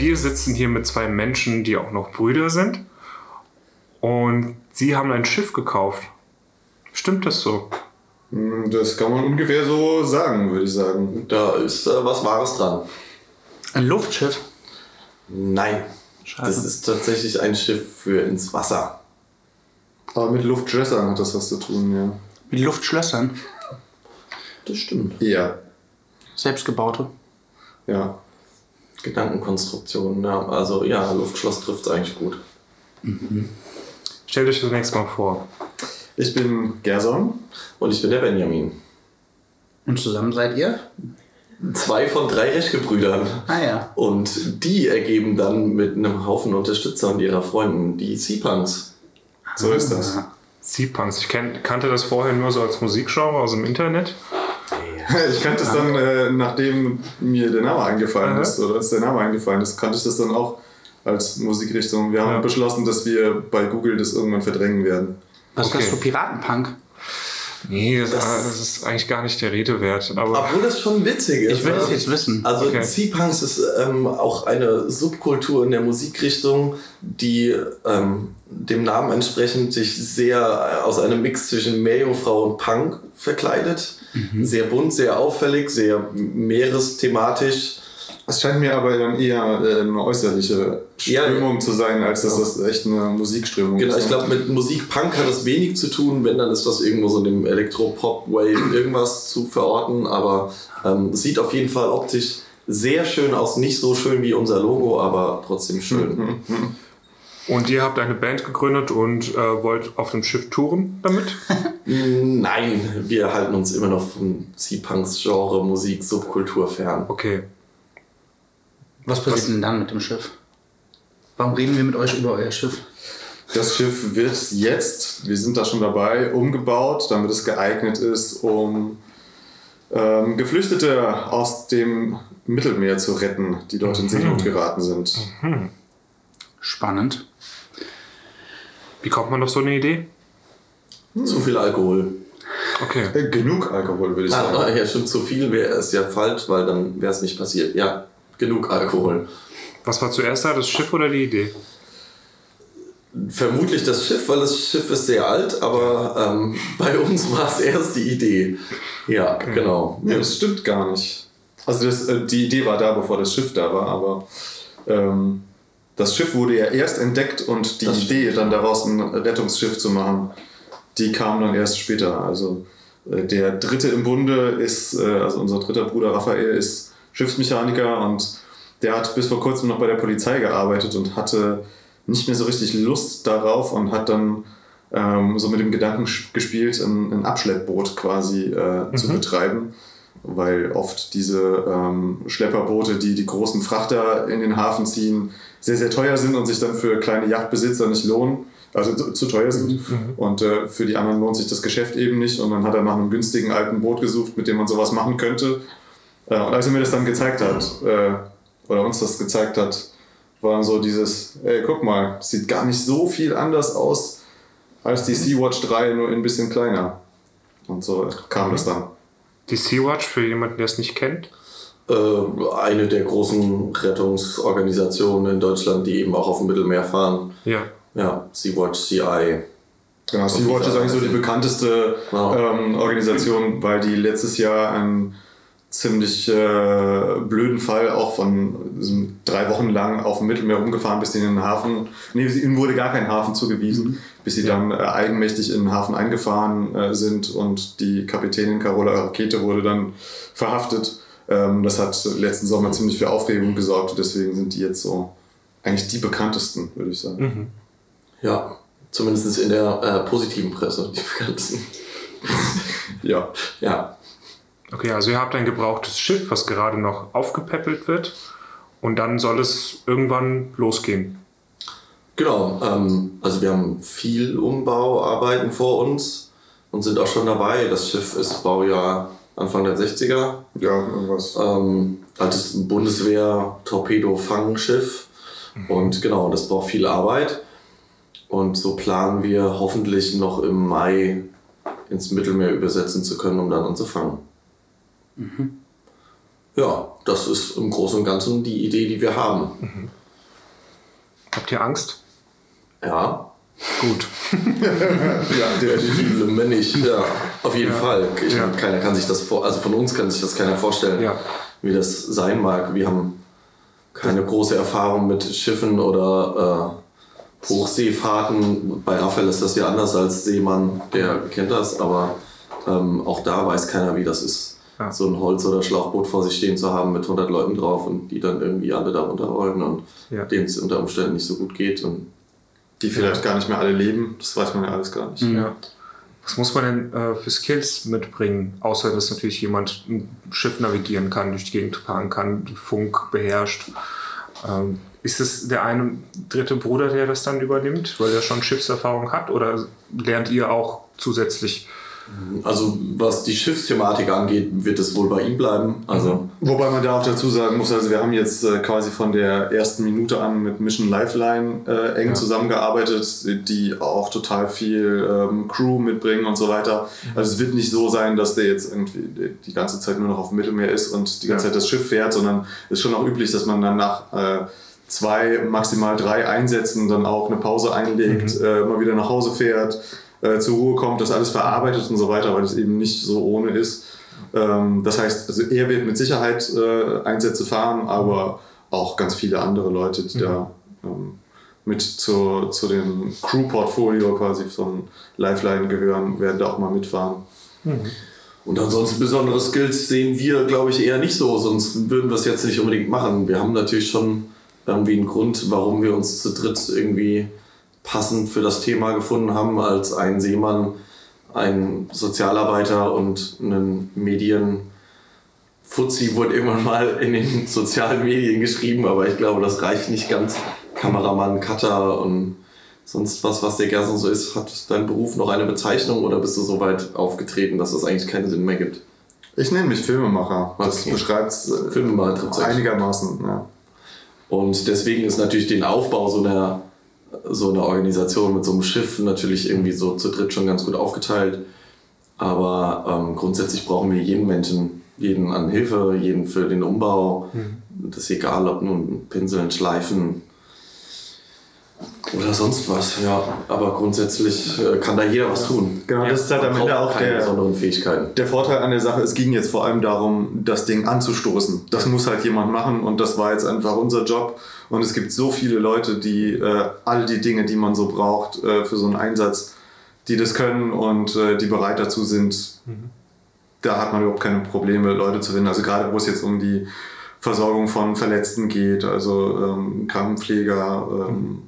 wir sitzen hier mit zwei Menschen, die auch noch Brüder sind. Und sie haben ein Schiff gekauft. Stimmt das so? Hm, Das kann man ungefähr so sagen, würde ich sagen. Da ist äh, was Wahres dran. Ein Luftschiff. Nein. Schade. Das ist tatsächlich ein Schiff für ins Wasser. Aber mit Luftschlössern hat das was zu tun, ja. Mit Luftschlössern. Das stimmt. Ja. Selbstgebaute. Ja. Gedankenkonstruktion, ja. Also ja, Luftschloss trifft es eigentlich gut. Stellt euch zunächst mal vor. Ich bin Gerson. Und ich bin der Benjamin. Und zusammen seid ihr? Zwei von drei Rechtgebrüdern. Ah ja. Und die ergeben dann mit einem Haufen Unterstützer und ihrer Freunden die Sea-Punks. So ist das. Seapunks. Ich kenn, kannte das vorher nur so als Musikgenre aus dem Internet. Ich kannte es dann, äh, nachdem mir der Name eingefallen Aha. ist, oder als der Name eingefallen ist, kannte ich das dann auch als Musikrichtung. Wir haben Ja. beschlossen, dass wir bei Google das irgendwann verdrängen werden. Was ist Okay. das für Piratenpunk? Nee, das, Das- das ist eigentlich gar nicht der Rede wert. Aber Obwohl das schon witzig ist. Ich will ne? das jetzt wissen. Also Okay. Sea-Punks ist ähm, auch eine Subkultur in der Musikrichtung, die ähm, dem Namen entsprechend sich sehr äh, aus einem Mix zwischen Meerjungfrau und Punk verkleidet. Sehr bunt, sehr auffällig, sehr meeresthematisch. Es scheint mir aber dann eher äh, eine äußerliche Ja, Strömung zu sein, als dass das echt eine Musikströmung Genau, ist. ich glaube, mit Musik-Punk hat das wenig zu tun, wenn dann ist das irgendwo so in dem Elektro-Pop-Wave irgendwas zu verorten, aber ähm, sieht auf jeden Fall optisch sehr schön aus. Nicht so schön wie unser Logo, aber trotzdem schön. und ihr habt eine Band gegründet und äh, wollt auf dem Schiff touren damit? Nein, wir halten uns immer noch vom Sea-Punks-Genre Musik, Subkultur fern. Okay. Was passiert denn dann mit dem Schiff? Warum reden wir mit euch über euer Schiff? Das Schiff wird jetzt, wir sind da schon dabei, umgebaut, damit es geeignet ist, um ähm, Geflüchtete aus dem Mittelmeer zu retten, die dort in Seenot geraten sind. Spannend. Wie kommt man auf so eine Idee? Zu viel Alkohol. Okay. Äh, genug Alkohol, würde ich Ah, sagen. ja, stimmt, zu viel wäre es ja falsch, weil dann wäre es nicht passiert. Ja, genug Alkohol. Was war zuerst da, das Schiff oder die Idee? Vermutlich das Schiff, weil das Schiff ist sehr alt, aber ähm, bei uns war es erst die Idee. Ja, genau. Nee, das stimmt gar nicht. Also das, äh, die Idee war da, bevor das Schiff da war, aber ähm, das Schiff wurde ja erst entdeckt und die Das Idee, dann daraus ein Rettungsschiff zu machen, die kam dann erst später. Also äh, der dritte im Bunde ist, äh, also unser dritter Bruder Raphael ist Schiffsmechaniker und der hat bis vor kurzem noch bei der Polizei gearbeitet und hatte nicht mehr so richtig Lust darauf und hat dann ähm, so mit dem Gedanken gespielt, ein, ein Abschleppboot quasi äh, zu betreiben, weil oft diese ähm, Schlepperboote, die die großen Frachter in den Hafen ziehen, sehr, sehr teuer sind und sich dann für kleine Yachtbesitzer nicht lohnen, also zu, zu teuer sind. Und äh, für die anderen lohnt sich das Geschäft eben nicht. Und dann hat er nach einem günstigen alten Boot gesucht, mit dem man sowas machen könnte. Äh, und als er mir das dann gezeigt hat, äh, oder uns das gezeigt hat, war so dieses, ey, guck mal, sieht gar nicht so viel anders aus als die Sea-Watch 3, nur ein bisschen kleiner. Und so kam das dann. Die Sea-Watch, für jemanden, der es nicht kennt. Äh, eine der großen Rettungsorganisationen in Deutschland, die eben auch auf dem Mittelmeer fahren. Ja. Ja, Sea-Watch, CI. Genau, Sea-Watch ist eigentlich so die bekannteste Wow. ähm, Organisation, weil die letztes Jahr einen ziemlich äh, blöden Fall auch von drei Wochen lang auf dem Mittelmeer umgefahren, bis sie in den Hafen, nee, ihnen wurde gar kein Hafen zugewiesen, bis sie dann äh, eigenmächtig in den Hafen eingefahren äh, sind und die Kapitänin Carola Rakete wurde dann verhaftet. Ähm, das hat letzten Sommer ziemlich für Aufregung gesorgt, deswegen sind die jetzt so eigentlich die bekanntesten, würde ich sagen. Ja, zumindest in der äh, positiven Presse, die bekanntesten. Ja. Ja, Okay, also ihr habt ein gebrauchtes Schiff, was gerade noch aufgepäppelt wird. Und dann soll es irgendwann losgehen. genau. Ähm, also wir haben viel Umbauarbeiten vor uns und sind auch schon dabei. Das Schiff ist Baujahr Anfang der 60er. Ja, irgendwas. Ähm, altes Bundeswehr-Torpedo-Fangschiff. Und genau, das braucht viel Arbeit. Und so planen wir hoffentlich noch im Mai ins Mittelmeer übersetzen zu können, um dann anzufangen. Ja, das ist im Großen und Ganzen die Idee, die wir haben. Habt ihr Angst? Ja, Gut. ja, definitiv. Wenn nicht, ja, auf jeden Ja. Fall. Ich Ja. meine, keiner kann sich das vor, also von uns kann sich das keiner vorstellen, Ja. wie das sein mag. Wir haben keine große Erfahrung mit Schiffen oder äh, Hochseefahrten. Bei Raphael ist das ja anders als Seemann, der kennt das, aber ähm, auch da weiß keiner, wie das ist. Ja. So ein Holz- oder Schlauchboot vor sich stehen zu haben mit 100 Leuten drauf und die dann irgendwie alle da runter wollen und Ja. denen es unter Umständen nicht so gut geht. Und Die vielleicht gar nicht mehr alle leben, das weiß man ja alles gar nicht. Ja. Was muss man denn äh, für Skills mitbringen, außer dass natürlich jemand ein Schiff navigieren kann, durch die Gegend fahren kann, Funk beherrscht? Ähm, ist es der eine dritte Bruder, der das dann übernimmt, weil er schon Schiffserfahrung hat? Oder lernt ihr auch zusätzlich? Also was die Schiffsthematik angeht, wird es wohl bei ihm bleiben. Also Wobei man da auch dazu sagen muss, also wir haben jetzt äh, quasi von der ersten Minute an mit Mission Lifeline äh, eng Ja. zusammengearbeitet, die auch total viel ähm, Crew mitbringen und so weiter. Also es wird nicht so sein, dass der jetzt irgendwie die ganze Zeit nur noch auf dem Mittelmeer ist und die ganze Ja. Zeit das Schiff fährt, sondern es ist schon auch üblich, dass man dann nach äh, zwei, maximal drei Einsätzen dann auch eine Pause einlegt, äh, mal wieder nach Hause fährt, äh, zur Ruhe kommt, das alles verarbeitet und so weiter, weil es eben nicht so ohne ist. Ähm, das heißt, also er wird mit Sicherheit äh, Einsätze fahren, aber auch ganz viele andere Leute, die da ähm, mit zu, zu dem Crew-Portfolio quasi von Lifeline gehören, werden da auch mal mitfahren. Und ansonsten besondere Skills sehen wir, glaube ich, eher nicht so, sonst würden wir es jetzt nicht unbedingt machen. Wir haben natürlich schon irgendwie einen Grund, warum wir uns zu dritt irgendwie passend für das Thema gefunden haben, als ein Seemann, ein Sozialarbeiter und einen Medien. Fuzzi wurde irgendwann mal in den sozialen Medien geschrieben, aber ich glaube, das reicht nicht ganz. Kameramann, Cutter und sonst was, was der Gerson so ist. Hat dein Beruf noch eine Bezeichnung oder bist du so weit aufgetreten, dass das eigentlich keinen Sinn mehr gibt? Ich nenne mich Filmemacher. Das Okay. beschreibt es äh, Filmemacher einigermaßen. Ja. Und deswegen ist natürlich den Aufbau so einer, so einer Organisation mit so einem Schiff natürlich irgendwie so zu dritt schon ganz gut aufgeteilt. Aber ähm, grundsätzlich brauchen wir jeden Menschen, jeden an Hilfe, jeden für den Umbau. Das ist egal, ob nun Pinseln, Schleifen oder sonst was. Ja, aber grundsätzlich äh, kann da jeder was tun. Genau, das ist halt am Ende auch keine der, besonderen Fähigkeiten. der Vorteil an der Sache, es ging jetzt vor allem darum, das Ding anzustoßen. Das muss halt jemand machen und das war jetzt einfach unser Job. Und es gibt so viele Leute, die äh, all die Dinge, die man so braucht äh, für so einen Einsatz, die das können und äh, die bereit dazu sind. Da hat man überhaupt keine Probleme, Leute zu finden. Also gerade wo es jetzt um die Versorgung von Verletzten geht, also ähm, Krankenpfleger, ähm,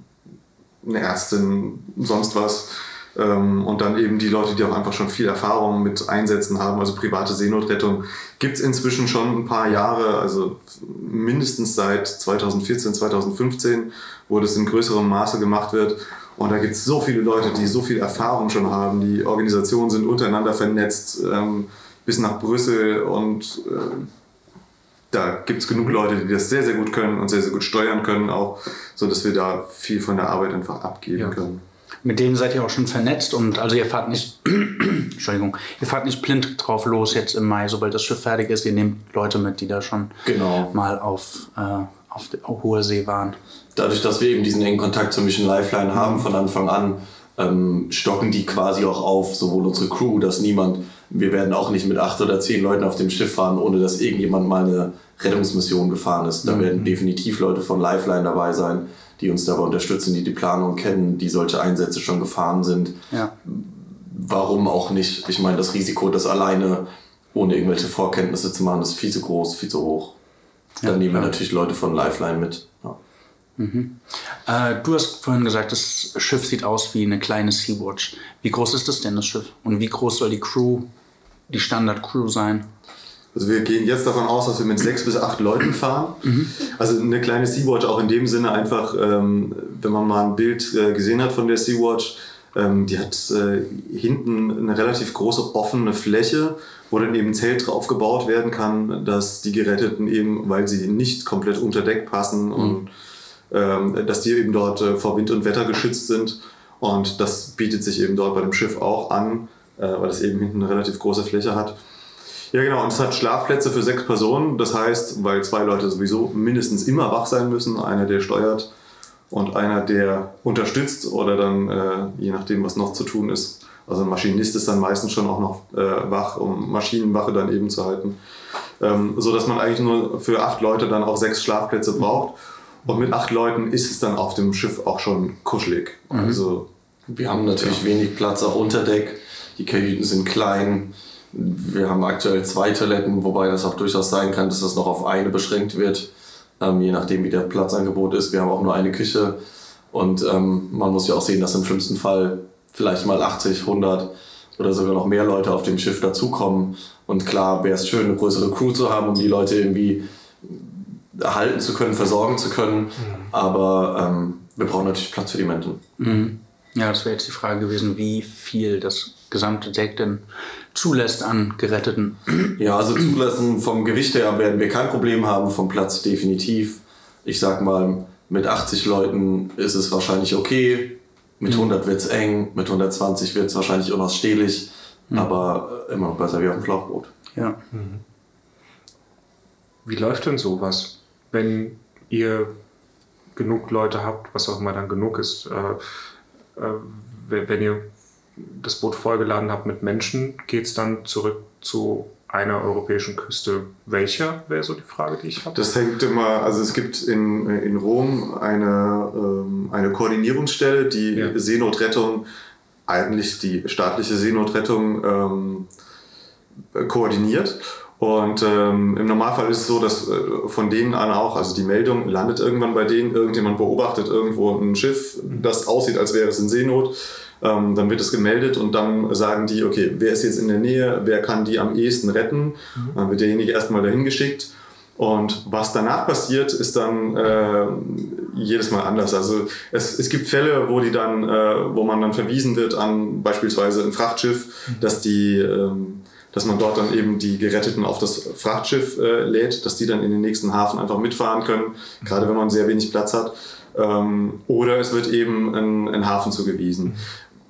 eine Ärztin, sonst was. Ähm, und dann eben die Leute, die auch einfach schon viel Erfahrung mit Einsätzen haben, also private Seenotrettung, gibt es inzwischen schon ein paar Jahre, also mindestens seit 2014, 2015, wo das in größerem Maße gemacht wird. Und da gibt es so viele Leute, die so viel Erfahrung schon haben. Die Organisationen sind untereinander vernetzt ähm, bis nach Brüssel und äh, da gibt es genug Leute, die das sehr, sehr gut können und sehr, sehr gut steuern können, auch, so dass wir da viel von der Arbeit einfach abgeben Ja. können. Mit denen seid ihr auch schon vernetzt und also ihr fahrt nicht, Entschuldigung, ihr fahrt nicht blind drauf los jetzt im Mai, sobald das Schiff fertig ist. Ihr nehmt Leute mit, die da schon Genau. mal auf, äh, auf, der- auf hoher See waren. dadurch, dass wir eben diesen engen Kontakt zur Mission Lifeline haben von Anfang an, ähm, stocken die quasi auch auf, sowohl unsere Crew, dass niemand, wir werden auch nicht mit acht oder zehn Leuten auf dem Schiff fahren, ohne dass irgendjemand mal eine Rettungsmission gefahren ist. Da werden definitiv Leute von Lifeline dabei sein, die uns dabei unterstützen, die die Planung kennen, die solche Einsätze schon gefahren sind. Ja. Warum auch nicht? Ich meine, das Risiko, das alleine ohne irgendwelche Vorkenntnisse zu machen, ist viel zu groß, viel zu hoch. Dann Ja, nehmen wir klar. natürlich Leute von Lifeline mit. Ja. Äh, du hast vorhin gesagt, das Schiff sieht aus wie eine kleine Sea-Watch. Wie groß ist das denn, das Schiff? Und wie groß soll die Crew, die Standard-Crew sein? Also wir gehen jetzt davon aus, dass wir mit sechs bis acht Leuten fahren. Also eine kleine Sea-Watch auch in dem Sinne einfach, ähm, wenn man mal ein Bild äh, gesehen hat von der Sea-Watch, ähm, die hat äh, hinten eine relativ große offene Fläche, wo dann eben ein Zelt drauf gebaut werden kann, dass die Geretteten eben, weil sie nicht komplett unter Deck passen und ähm, dass die eben dort äh, vor Wind und Wetter geschützt sind. Und das bietet sich eben dort bei dem Schiff auch an, äh, weil es eben hinten eine relativ große Fläche hat. Ja, genau. Und es hat Schlafplätze für sechs Personen. Das heißt, weil zwei Leute sowieso mindestens immer wach sein müssen, einer, der steuert und einer, der unterstützt oder dann, äh, je nachdem, was noch zu tun ist. Also ein Maschinist ist dann meistens schon auch noch äh, wach, um Maschinenwache dann eben zu halten. Ähm, so dass man eigentlich nur für acht Leute dann auch sechs Schlafplätze braucht. Und mit acht Leuten ist es dann auf dem Schiff auch schon kuschelig. Mhm. Also Wir haben natürlich ja. wenig Platz auch unter Deck. Die Kajüten sind klein. Wir haben aktuell zwei Toiletten, wobei das auch durchaus sein kann, dass das noch auf eine beschränkt wird, ähm, je nachdem wie der Platzangebot ist. Wir haben auch nur eine Küche und ähm, man muss ja auch sehen, dass im schlimmsten Fall vielleicht mal 80, 100 oder sogar noch mehr Leute auf dem Schiff dazukommen. Und klar wäre es schön, eine größere Crew zu haben, um die Leute irgendwie erhalten zu können, versorgen zu können. Mhm. Aber ähm, wir brauchen natürlich Platz für die Menschen. Mhm. Ja, das wäre jetzt die Frage gewesen, wie viel das gesamte Deck denn zulässt an Geretteten. Ja, also zulassen vom Gewicht her werden wir kein Problem haben, vom Platz definitiv. Ich sag mal, mit 80 Leuten ist es wahrscheinlich okay. Mit 100 wird es eng, mit 120 wird es wahrscheinlich unausstehlich, mhm. aber immer noch besser wie auf dem Schlauchboot. Ja. Mhm. Wie läuft denn sowas, wenn ihr genug Leute habt, was auch immer dann genug ist? Äh, äh, wenn ihr das Boot vollgeladen habt mit Menschen, geht es dann zurück zu einer europäischen Küste. Welcher wäre so die Frage, die ich habe? Das hängt immer, also es gibt in, in Rom eine, ähm, eine Koordinierungsstelle, die ja. Seenotrettung, eigentlich die staatliche Seenotrettung ähm, koordiniert. Und ähm, im Normalfall ist es so, dass äh, von denen an auch, also die Meldung landet irgendwann bei denen, irgendjemand beobachtet irgendwo ein Schiff, das aussieht, als wäre es in Seenot. Ähm, dann wird es gemeldet und dann sagen die, okay, wer ist jetzt in der Nähe, wer kann die am ehesten retten? Mhm. Dann wird derjenige erstmal dahin geschickt. Und was danach passiert, ist dann äh, jedes Mal anders. Also es, es gibt Fälle, wo die dann, äh, wo man dann verwiesen wird an beispielsweise ein Frachtschiff, mhm. dass die ähm, dass man dort dann eben die Geretteten auf das Frachtschiff äh, lädt, dass die dann in den nächsten Hafen einfach mitfahren können, gerade wenn man sehr wenig Platz hat. Ähm, oder es wird eben ein, ein Hafen zugewiesen.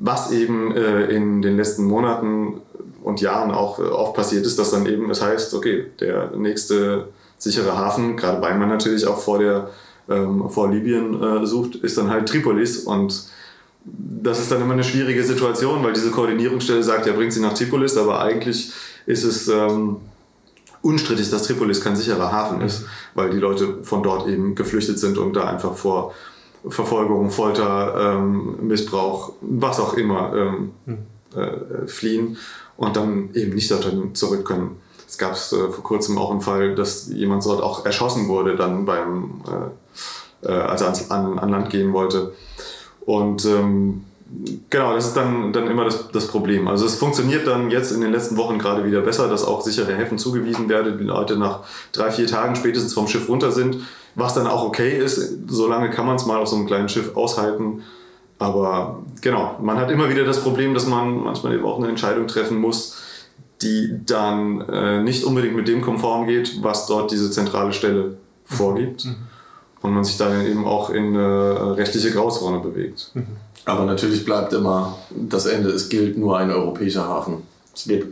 Was eben äh, in den letzten Monaten und Jahren auch äh, oft passiert ist, dass dann eben es heißt, okay, der nächste sichere Hafen, gerade weil man natürlich auch vor, der, ähm, vor Libyen äh, sucht, ist dann halt Tripolis und das ist dann immer eine schwierige Situation, weil diese Koordinierungsstelle sagt, ja, bringt sie nach Tripolis, aber eigentlich ist es ähm, unstrittig, dass Tripolis kein sicherer Hafen ist, mhm. weil die Leute von dort eben geflüchtet sind und da einfach vor Verfolgung, Folter, ähm, Missbrauch, was auch immer ähm, mhm. äh, fliehen und dann eben nicht dorthin zurück können. Es gab äh, vor kurzem auch einen Fall, dass jemand dort auch erschossen wurde, dann beim, äh, äh als er an, an Land gehen wollte. Und ähm, genau, das ist dann, dann immer das, das Problem. Also es funktioniert dann jetzt in den letzten Wochen gerade wieder besser, dass auch sichere Häfen zugewiesen werden, die Leute nach drei, vier Tagen spätestens vom Schiff runter sind, was dann auch okay ist. Solange kann man es mal auf so einem kleinen Schiff aushalten. Aber genau, man hat immer wieder das Problem, dass man manchmal eben auch eine Entscheidung treffen muss, die dann äh, nicht unbedingt mit dem konform geht, was dort diese zentrale Stelle vorgibt. Mhm und man sich dann eben auch in eine rechtliche Grauzone bewegt. Mhm. Aber natürlich bleibt immer das Ende, es gilt nur ein europäischer Hafen. Es wird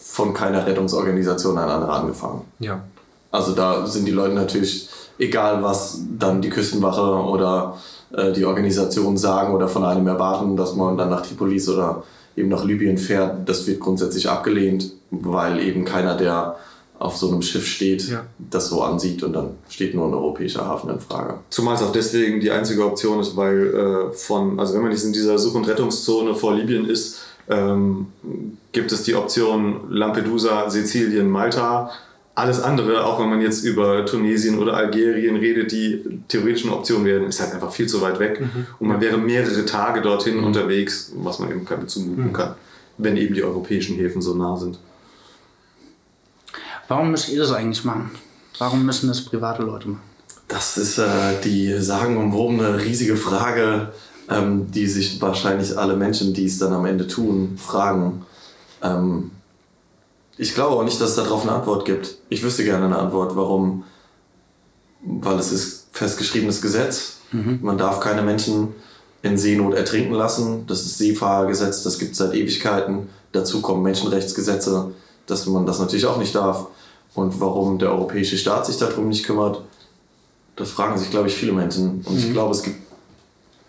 von keiner Rettungsorganisation ein anderer angefangen. Ja. Also da sind die Leute natürlich, egal was dann die Küstenwache oder äh, die Organisation sagen oder von einem erwarten, dass man dann nach Tripolis oder eben nach Libyen fährt, das wird grundsätzlich abgelehnt, weil eben keiner der auf so einem Schiff steht, ja. das so ansieht und dann steht nur ein europäischer Hafen in Frage. Zumal es auch deswegen die einzige Option ist, weil äh, von, also wenn man jetzt in dieser Such- und Rettungszone vor Libyen ist, ähm, gibt es die Option Lampedusa, Sizilien, Malta. Alles andere, auch wenn man jetzt über Tunesien oder Algerien redet, die theoretischen Optionen wären, ist halt einfach viel zu weit weg. Mhm. Und man wäre mehrere Tage dorthin mhm. unterwegs, was man eben keine zumuten mhm. kann, wenn eben die europäischen Häfen so nah sind. Warum müsst ihr das eigentlich machen? Warum müssen das private Leute machen? Das ist äh, die sagenumwobene riesige Frage, ähm, die sich wahrscheinlich alle Menschen, die es dann am Ende tun, fragen. Ähm, ich glaube auch nicht, dass es darauf eine Antwort gibt. Ich wüsste gerne eine Antwort, warum. Weil es ist festgeschriebenes Gesetz. Mhm. Man darf keine Menschen in Seenot ertrinken lassen. Das ist Seefahrergesetz, das gibt es seit Ewigkeiten. Dazu kommen Menschenrechtsgesetze dass man das natürlich auch nicht darf. Und warum der europäische Staat sich darum nicht kümmert, das fragen sich, glaube ich, viele Menschen. Und ich glaube, es gibt,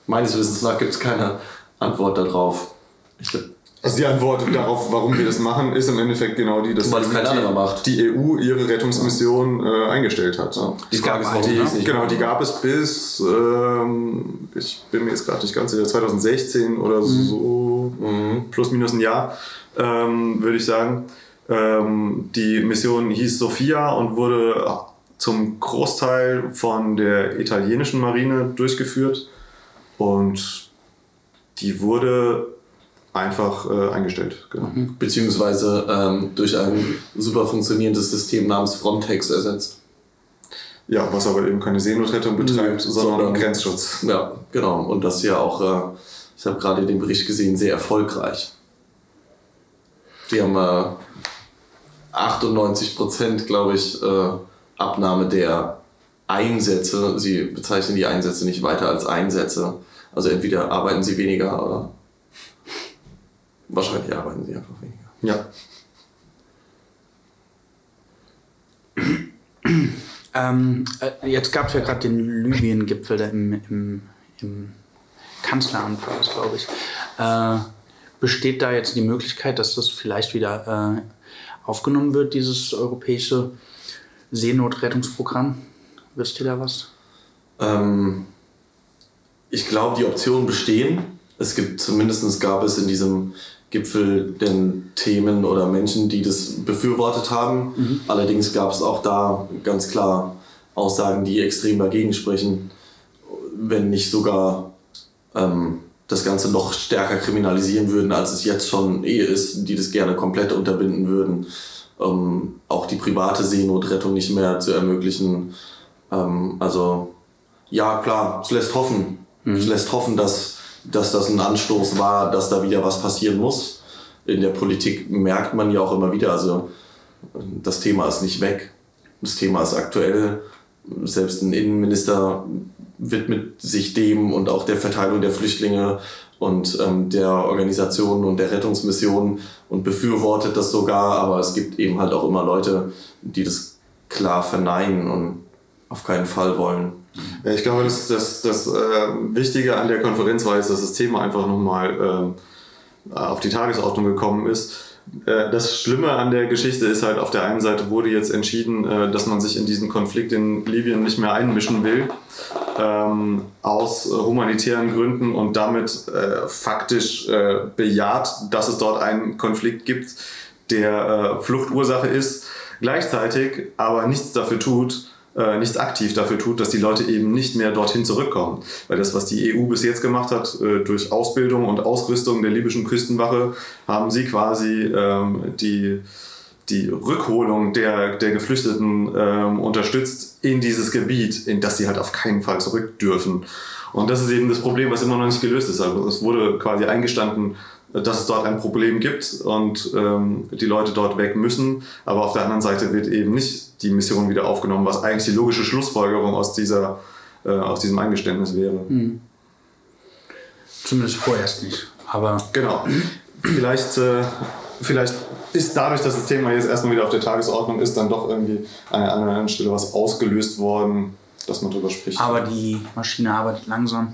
meines Wissens nach, gibt es keine Antwort darauf. Ich glaub, Also die Antwort darauf, warum wir das machen, ist im Endeffekt genau die, dass es die, die EU ihre Rettungsmission äh, eingestellt hat. die Frage ist, gab warum Die, die es nicht genau, die gab es bis, ähm, ich bin mir jetzt gerade nicht ganz sicher, 2016 oder so, plus minus ein Jahr, ähm, würde ich sagen. Ähm, die Mission hieß Sophia und wurde zum Großteil von der italienischen Marine durchgeführt. Und die wurde einfach äh, eingestellt. Genau. Beziehungsweise ähm, durch ein super funktionierendes System namens Frontex ersetzt. Ja, was aber eben keine Seenotrettung betreibt, Nö, sondern, sondern- Grenzschutz. Ja, genau. Und das ja auch, äh, ich habe gerade den Bericht gesehen, sehr erfolgreich. Die haben äh, 98 Prozent, glaube ich, äh, Abnahme der Einsätze. Sie bezeichnen die Einsätze nicht weiter als Einsätze. Also entweder arbeiten sie weniger oder wahrscheinlich arbeiten sie einfach weniger. Ja. Ähm, äh, jetzt gab es ja gerade den Libyen-Gipfel im, im, im Kanzleramt, war glaube ich. Äh, besteht da jetzt die Möglichkeit, dass das vielleicht wieder äh, aufgenommen wird, dieses europäische Seenotrettungsprogramm? Wisst ihr da was? Ähm, ich glaube, die Optionen bestehen. Es gibt zumindest gab es in diesem Gipfel denn Themen oder Menschen, die das befürwortet haben. Allerdings gab es auch da ganz klar Aussagen, die extrem dagegen sprechen, wenn nicht sogar ähm, das Ganze noch stärker kriminalisieren würden, als es jetzt schon eh ist, die das gerne komplett unterbinden würden, ähm, auch die private Seenotrettung nicht mehr zu ermöglichen. Ähm, also ja, klar, es lässt hoffen. Es lässt hoffen, dass, dass das ein Anstoß war, dass da wieder was passieren muss. In der Politik merkt man ja auch immer wieder, also das Thema ist nicht weg. Das Thema ist aktuell. Selbst ein Innenminister widmet sich dem und auch der Verteilung der Flüchtlinge und ähm, der Organisation und der Rettungsmission und befürwortet das sogar. Aber es gibt eben halt auch immer Leute, die das klar verneinen und auf keinen Fall wollen. Ich glaube, das, das, das äh, Wichtige an der Konferenz war jetzt, dass das Thema einfach nochmal ähm, auf die Tagesordnung gekommen ist. Äh, das Schlimme an der Geschichte ist halt, auf der einen Seite wurde jetzt entschieden, äh, dass man sich in diesen Konflikt in Libyen nicht mehr einmischen will, ähm, aus humanitären Gründen und damit faktisch bejaht, dass es dort einen Konflikt gibt, der Fluchtursache ist, gleichzeitig aber nichts dafür tut, äh, nichts aktiv dafür tut, dass die Leute eben nicht mehr dorthin zurückkommen. Weil das, was die EU bis jetzt gemacht hat, äh, durch Ausbildung und Ausrüstung der libyschen Küstenwache, haben sie quasi ähm, die, die Rückholung der, der Geflüchteten ähm, unterstützt in dieses Gebiet, in das sie halt auf keinen Fall zurück dürfen. Und das ist eben das Problem, was immer noch nicht gelöst ist. Also es wurde quasi eingestanden, dass es dort ein Problem gibt und ähm, die Leute dort weg müssen. Aber auf der anderen Seite wird eben nicht die Mission wieder aufgenommen, was eigentlich die logische Schlussfolgerung aus, dieser, äh, aus diesem Eingeständnis wäre. Zumindest vorerst nicht. Aber Genau. Vielleicht, äh, vielleicht ist dadurch, dass das Thema jetzt erstmal wieder auf der Tagesordnung ist, dann doch irgendwie an einer anderen Stelle was ausgelöst worden, dass man darüber spricht. Aber die Maschine arbeitet langsam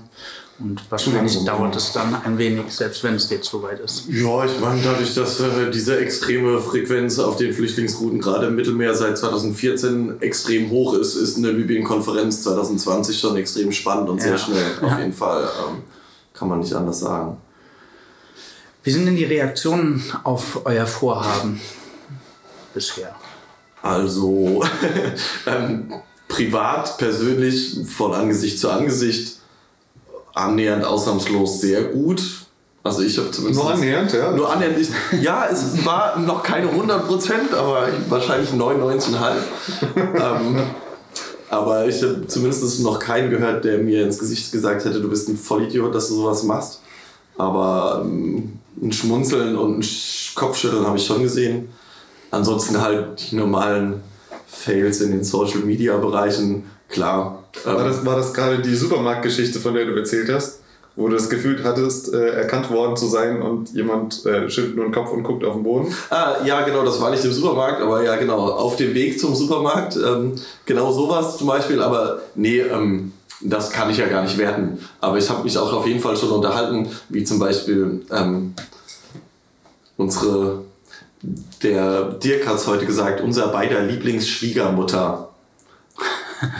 und wahrscheinlich dauert es dann ein wenig, selbst wenn es jetzt soweit ist. Ja, ich meine, dadurch, dass äh, diese extreme Frequenz auf den Flüchtlingsrouten gerade im Mittelmeer seit 2014 extrem hoch ist, ist eine Libyen-Konferenz 2020 schon extrem spannend und sehr Ja. schnell. Auf Ja. jeden Fall. Ähm, kann man nicht anders sagen. Wie sind denn die Reaktionen auf euer Vorhaben bisher? Also ähm, privat, persönlich, von Angesicht zu Angesicht, annähernd ausnahmslos sehr gut. Also ich habe zumindest... Nur annähernd, ja? Nur annähernd. Ich, ja, es war noch keine 100 Prozent, aber wahrscheinlich 99,5. ähm, aber ich habe zumindest noch keinen gehört, der mir ins Gesicht gesagt hätte, du bist ein Vollidiot, dass du sowas machst. Aber ähm, ein Schmunzeln und ein Sch- Kopfschütteln habe ich schon gesehen. Ansonsten halt die normalen Fails in den Social Media Bereichen, klar. Ähm, War das, war das gerade die Supermarktgeschichte, von der du erzählt hast? wo du das Gefühl hattest, äh, erkannt worden zu sein und jemand äh, schüttelt nur den Kopf und guckt auf den Boden? Ah, ja, genau, das war nicht im Supermarkt, aber ja, genau, auf dem Weg zum Supermarkt. Ähm, genau sowas zum Beispiel, aber nee, ähm, das kann ich ja gar nicht werten. Aber ich habe mich auch auf jeden Fall schon unterhalten, wie zum Beispiel ähm, unsere, der Dirk hat es heute gesagt, unser beider Lieblingsschwiegermutter.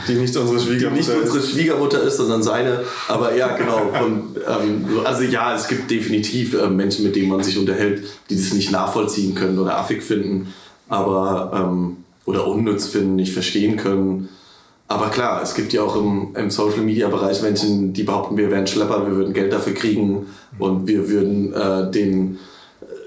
Die nicht unsere Die Schwiegermutter nicht unsere ist. Schwiegermutter ist, sondern seine. Aber ja, genau. Von, ähm, also ja, es gibt definitiv äh, Menschen, mit denen man sich unterhält, die das nicht nachvollziehen können oder affig finden, aber ähm, oder unnütz finden, nicht verstehen können. Aber klar, es gibt ja auch im, im Social Media Bereich Menschen, die behaupten, wir wären Schlepper, wir würden Geld dafür kriegen und wir würden äh, den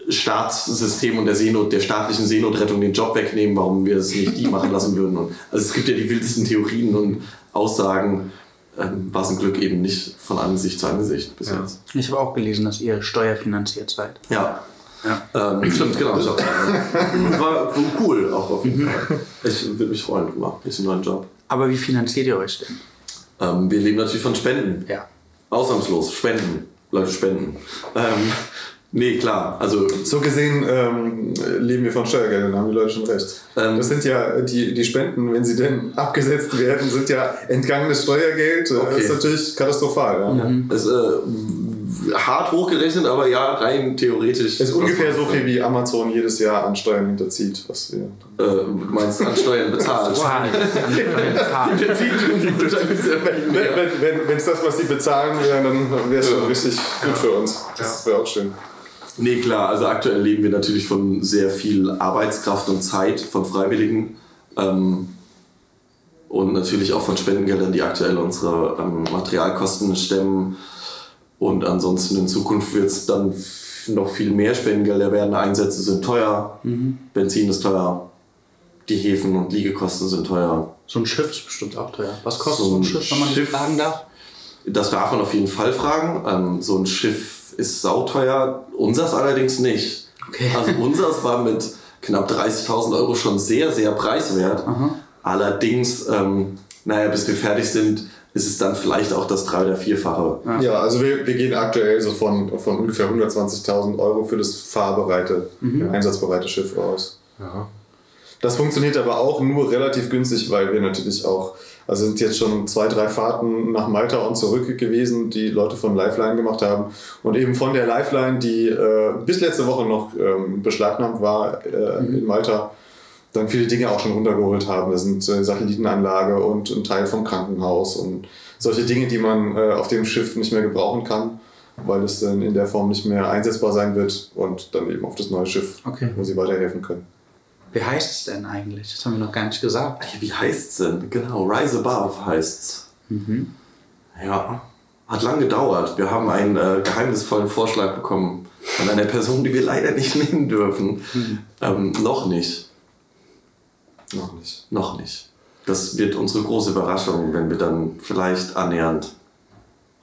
Staatssystem und der Seenot, der staatlichen Seenotrettung den Job wegnehmen, warum wir es nicht die machen lassen würden. Und, also es gibt ja die wildesten Theorien und Aussagen, ähm, war zum Glück eben nicht von Angesicht zu Angesicht bis Ja. jetzt. Ich habe auch gelesen, dass ihr steuerfinanziert seid. Ja. Ja. Ähm, stimmt, genau. So. War cool auch auf jeden Fall. Ich würde mich freuen drüber. Ist ein neuer Job. Aber wie finanziert ihr euch denn? Ähm, wir leben natürlich von Spenden. Ja. Ausnahmslos. Spenden. Leute spenden. Ähm, nee, klar. Also So gesehen ähm, leben wir von Steuergeldern, da haben die Leute schon recht. Ähm, das sind ja die, die Spenden, wenn sie denn abgesetzt werden, sind ja entgangenes Steuergeld. Okay. Das ist natürlich katastrophal. Ja. ist äh, hart hochgerechnet, aber ja, rein theoretisch. Es ist ungefähr so viel, wie Amazon jedes Jahr an Steuern hinterzieht, was wir. Äh, du meinst an Steuern bezahlt. Wenn wenn- es das, was sie bezahlen wäre, dann wäre es schon richtig gut für uns. Das wäre auch schön. Nee, klar, also aktuell leben wir natürlich von sehr viel Arbeitskraft und Zeit von Freiwilligen ähm, und natürlich auch von Spendengeldern, die aktuell unsere ähm, Materialkosten stemmen. Und ansonsten in Zukunft wird es dann noch viel mehr Spendengelder werden. Einsätze sind teuer, Benzin ist teuer, die Häfen und Liegekosten sind teuer. So ein Schiff ist bestimmt auch teuer. Was kostet So so ein ein Schiff, wenn man Schiff fragen darf? Das darf man auf jeden Fall fragen. Ähm, so ein Schiff ist sauteuer, unseres allerdings nicht. Okay. Also unseres war mit knapp 30.000 Euro schon sehr, sehr preiswert. Allerdings, ähm, naja, bis wir fertig sind, ist es dann vielleicht auch das drei- oder vierfache. Ja, also wir, wir gehen aktuell so von, von ungefähr 120.000 Euro für das fahrbereite, einsatzbereite Schiff aus. Das funktioniert aber auch nur relativ günstig, weil wir natürlich auch, also sind jetzt schon zwei, drei Fahrten nach Malta und zurück gewesen, die Leute von Lifeline gemacht haben. Und eben von der Lifeline, die äh, bis letzte Woche noch ähm, beschlagnahmt war äh, in Malta, dann viele Dinge auch schon runtergeholt haben. Das sind äh, Satellitenanlage und ein Teil vom Krankenhaus und solche Dinge, die man äh, auf dem Schiff nicht mehr gebrauchen kann, weil es dann in der Form nicht mehr einsetzbar sein wird und dann eben auf das neue Schiff, Okay. wo sie weiterhelfen können. Wie heißt es denn eigentlich? Das haben wir noch gar nicht gesagt. Wie heißt's denn? Genau, Rise Above heißt's. Ja, hat lang gedauert. Wir haben einen äh, geheimnisvollen Vorschlag bekommen von einer Person, die wir leider nicht nennen dürfen. Ähm, noch nicht. Noch nicht. Noch nicht. Das wird unsere große Überraschung, wenn wir dann vielleicht annähernd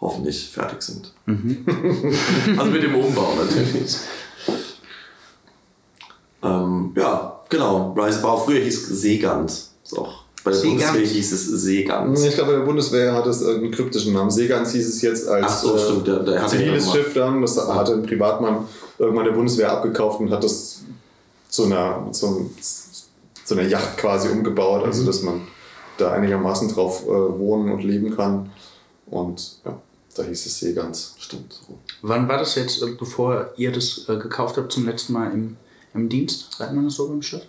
hoffentlich fertig sind. also mit dem Umbau natürlich. Ähm, ja, genau. Rise Above früher hieß Seegans. Ist auch bei der Seegans? Bundeswehr hieß es Seegans. Ich glaube, bei der Bundeswehr hat es irgendeinen kryptischen Namen. Seegans hieß es jetzt als Ach so, äh, stimmt, der- der hat ziviles Schiff dann. Das hatte ein Privatmann irgendwann der Bundeswehr abgekauft und hat das zu einer, zu, zu einer Yacht quasi umgebaut, Mhm. also dass man da einigermaßen drauf äh, wohnen und leben kann. Und ja, da hieß es Seegans. Stimmt. Wann war das jetzt, äh, bevor ihr das äh, gekauft habt, zum letzten Mal im, im Dienst? Sagt man das so beim Schiff?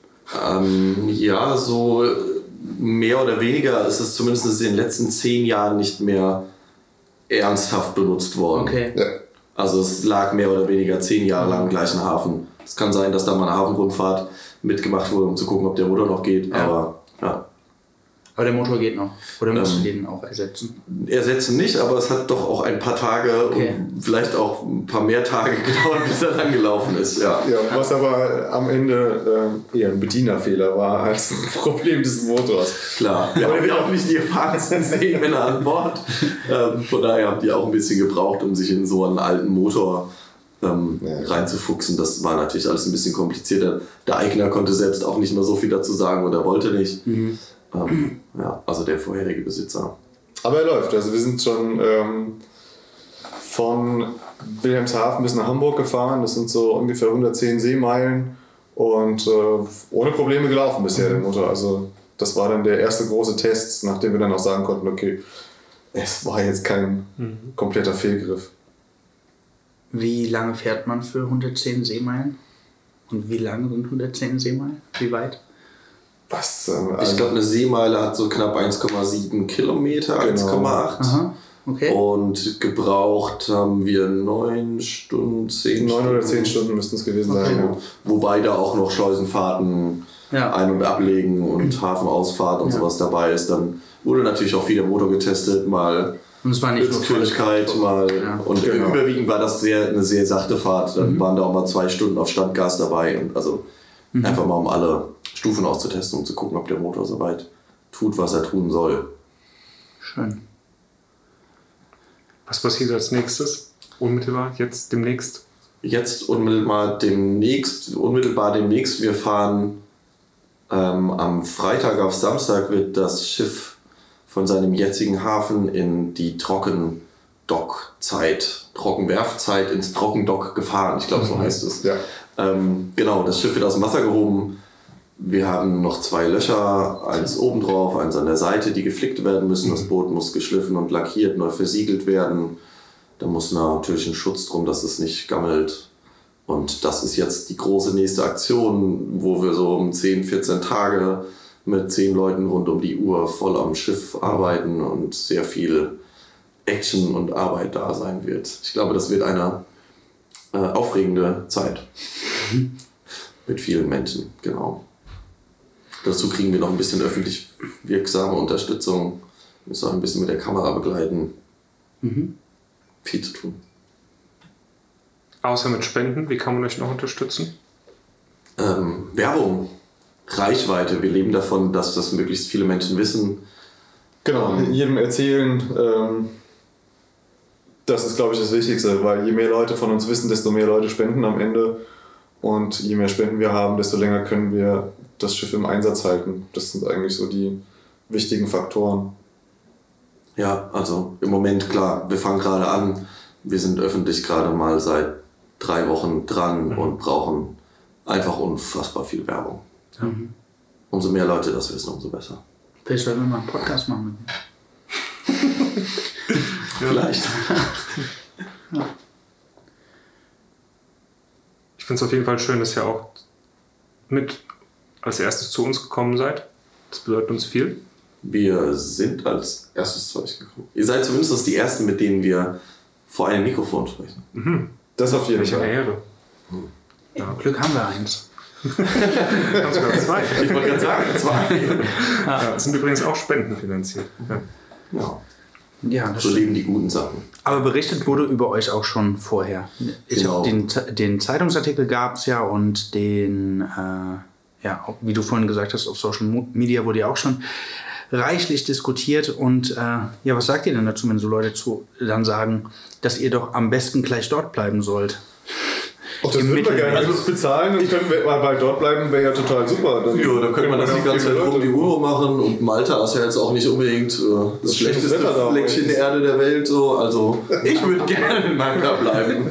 Ähm, ja, so äh, mehr oder weniger ist es zumindest in den letzten zehn Jahren nicht mehr ernsthaft benutzt worden. Okay. Ja. Also es lag mehr oder weniger zehn Jahre lang im gleichen Hafen. Es kann sein, dass da mal eine Hafenrundfahrt mitgemacht wurde, um zu gucken, ob der Motor noch geht. Ja. Aber Aber der Motor geht noch. Oder musst Ähm. du den auch ersetzen? ersetzen nicht, aber es hat doch auch ein paar Tage Okay. und vielleicht auch ein paar mehr Tage gedauert, bis er dann gelaufen ist. Ja. Ja, was aber am Ende äh, eher ein Bedienerfehler war als ein Problem des Motors. Klar, wir haben ja auch nicht die erfahrensten Seemänner an Bord. Ähm, von daher haben die auch ein bisschen gebraucht, um sich in so einen alten Motor ähm, Ja. reinzufuchsen. Das war natürlich alles ein bisschen komplizierter. Der Eigner konnte selbst auch nicht mehr so viel dazu sagen oder wollte nicht. Ähm, ja, also der vorherige Besitzer. Aber er läuft. Also wir sind schon ähm, von Wilhelmshaven bis nach Hamburg gefahren. Das sind so ungefähr 110 Seemeilen und äh, ohne Probleme gelaufen bisher der Motor. Also das war dann der erste große Test, nachdem wir dann auch sagen konnten, okay, es war jetzt kein kompletter Fehlgriff. Wie lange fährt man für 110 Seemeilen? Und wie lang sind 110 Seemeilen? Wie weit? Was? Äh, Ich glaube, eine Seemeile hat so knapp 1,7 Kilometer, Genau. 1,8. Aha, okay. Und gebraucht haben wir 9 Stunden, 10 neun oder zehn Stunden müssten es gewesen sein. Ja. Wobei da auch noch Schleusenfahrten Ja. ein- und ablegen und Hafenausfahrt und Ja. sowas dabei ist. Dann wurde natürlich auch viel der Motor getestet, mal Und es war nicht nur Geschwindigkeit, mal. Ja. Und Genau. überwiegend war das sehr, eine sehr sachte Fahrt. Mhm. Dann waren da auch mal zwei Stunden auf Standgas dabei. Und also Mhm. einfach mal um alle Stufen auszutesten und zu gucken, ob der Motor soweit tut, was er tun soll. Schön. Was passiert als nächstes? Unmittelbar, jetzt demnächst? Jetzt unmittelbar demnächst, unmittelbar demnächst, wir fahren ähm, am Freitag auf Samstag wird das Schiff von seinem jetzigen Hafen in die Trockendockzeit, Trockenwerfzeit ins Trockendock gefahren. Ich glaube, so heißt es. Ja. Ähm, genau, das Schiff wird aus dem Wasser gehoben. Wir haben noch zwei Löcher, eins oben drauf, eins an der Seite, die geflickt werden müssen. Das Boot muss geschliffen und lackiert, neu versiegelt werden. Da muss natürlich ein Schutz drum, dass es nicht gammelt. Und das ist jetzt die große nächste Aktion, wo wir so um 10, 14 Tage mit 10 Leuten rund um die Uhr voll am Schiff arbeiten und sehr viel Action und Arbeit da sein wird. Ich glaube, das wird eine äh, aufregende Zeit. Mit vielen Menschen, genau. Dazu kriegen wir noch ein bisschen öffentlich wirksame Unterstützung. Müssen auch ein bisschen mit der Kamera begleiten. Viel zu tun. Außer mit Spenden, wie kann man euch noch unterstützen? Ähm, Werbung, Reichweite. Wir leben davon, dass das möglichst viele Menschen wissen. Genau, jedem erzählen. Ähm, das ist, glaube ich, das Wichtigste, weil je mehr Leute von uns wissen, desto mehr Leute spenden am Ende. Und je mehr Spenden wir haben, desto länger können wir das Schiff im Einsatz halten. Das sind eigentlich so die wichtigen Faktoren. Ja, also im Moment klar, wir fangen gerade an. Wir sind öffentlich gerade mal seit drei Wochen dran und brauchen einfach unfassbar viel Werbung. Umso mehr Leute das wissen, umso besser. Vielleicht sollten wir mal einen Podcast machen. Vielleicht. Ich finde es auf jeden Fall schön, dass ihr auch mit als erstes zu uns gekommen seid. Das bedeutet uns viel. Wir sind als erstes zu euch gekommen. Ihr seid zumindest die Ersten, mit denen wir vor einem Mikrofon sprechen. Das auf jeden Welche Fall. Ehre. Glück haben wir eins. Wir haben sogar zwei. Ich wollte gerade sagen, zwei. Ja, das sind übrigens auch spendenfinanziert. Ja. Ja, Ja, das so stimmt. leben die guten Sachen. Aber berichtet wurde über euch auch schon vorher. Ich Genau. den, den Zeitungsartikel gab es ja und den, äh, ja, wie du vorhin gesagt hast, auf Social Media wurde ja auch schon reichlich diskutiert. Und äh, ja, was sagt ihr denn dazu, wenn so Leute zu, dann sagen, dass ihr doch am besten gleich dort bleiben sollt? Auch das würden wir gerne alles bezahlen und können wir mal bald dort bleiben, wäre ja total super. Dann Ja, da könnte man das die ganze Zeit rum die Uhr machen und Malta ist ja jetzt auch nicht unbedingt äh, das schönes schlechteste Fleckchen der Erde der Welt. So. Also ich würde gerne in Malta bleiben.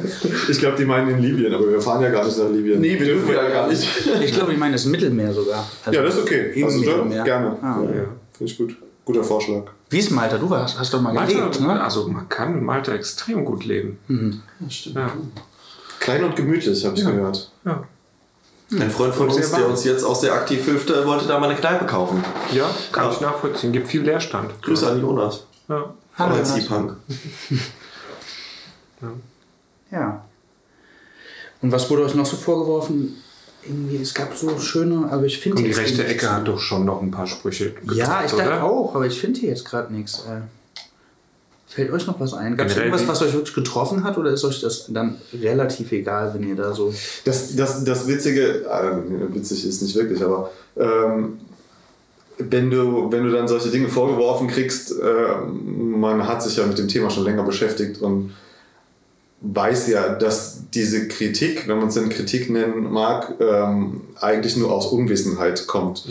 Ich glaube, die meinen in Libyen, aber wir fahren ja gar nicht nach Libyen. Nee, wir dürfen ja gar nicht. Ich glaube, ich meine das Mittelmeer sogar. Also Ja, das ist okay. Im Also Mittelmeer. gerne. Ah. Ja, ja. Finde ich gut. Guter Vorschlag. Wie ist Malta? Du warst, hast doch mal Malta, gelebt, ne? also man kann in Malta extrem gut leben. Stimmt. Ja. Klein und gemütlich, habe ich Ja. gehört. Ja. Ein Freund von uns, der uns jetzt auch sehr aktiv hilft, wollte da mal eine Kneipe kaufen. ja, kann Ja. ich nachvollziehen. Gibt viel Leerstand. Grüße an Jonas. Ja. Hallo, Jonas. Punk. Ja. Und was wurde euch noch so vorgeworfen? Irgendwie, es gab so schöne, aber ich finde Und die rechte. Ecke hat doch schon noch ein paar Sprüche gebracht, Ja, ich dachte oder? auch, aber ich finde hier jetzt gerade nichts. Äh, fällt euch noch was ein? Gab es irgendwas, was euch wirklich getroffen hat oder ist euch das dann relativ egal, wenn ihr da so. Das, das, das Witzige, äh, witzig ist nicht wirklich, aber ähm, wenn, du, wenn du dann solche Dinge vorgeworfen kriegst, äh, man hat sich ja mit dem Thema schon länger beschäftigt und weiß ja, dass diese Kritik, wenn man es denn Kritik nennen mag, ähm, eigentlich nur aus Unwissenheit kommt.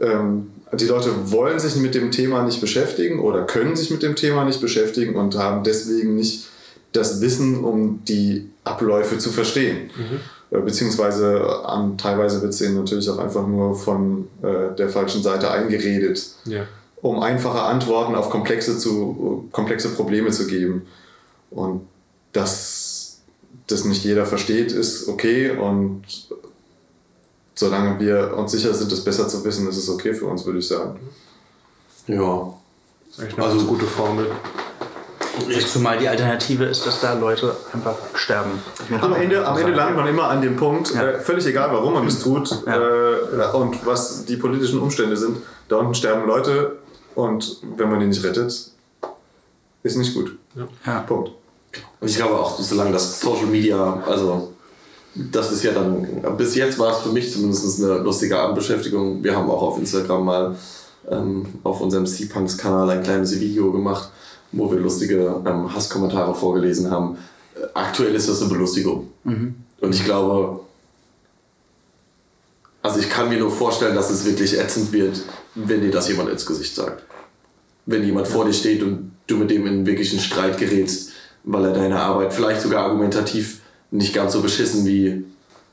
Ähm, die Leute wollen sich mit dem Thema nicht beschäftigen oder können sich mit dem Thema nicht beschäftigen und haben deswegen nicht das Wissen, um die Abläufe zu verstehen. Äh, Beziehungsweise an, teilweise wird es ihnen natürlich auch einfach nur von äh, der falschen Seite eingeredet, Ja. um einfache Antworten auf komplexe, zu, komplexe Probleme zu geben. Und dass das nicht jeder versteht, ist okay. Und solange wir uns sicher sind, es besser zu wissen, ist es okay für uns, würde ich sagen. Ja. Eine Also- ganz gute Formel. Zumal die Alternative ist, dass da Leute einfach sterben. Am Ende, am Ende landet man immer an dem Punkt, Ja. äh, völlig egal, warum man es tut Ja. äh, und was die politischen Umstände sind. Da unten sterben Leute und wenn man die nicht rettet, ist nicht gut. Ja. Punkt. Und ich glaube auch, solange das Social Media, also das ist ja dann, bis jetzt war es für mich zumindest eine lustige Abendbeschäftigung. Wir haben auch auf Instagram mal ähm, auf unserem C-Punks-Kanal ein kleines Video gemacht, wo wir lustige ähm, Hasskommentare vorgelesen haben. Äh, aktuell ist das eine Belustigung. Und ich glaube, also ich kann mir nur vorstellen, dass es wirklich ätzend wird, wenn dir das jemand ins Gesicht sagt. Wenn jemand vor dir steht und du mit dem in wirklichen Streit gerätst, weil er deine Arbeit vielleicht sogar argumentativ nicht ganz so beschissen wie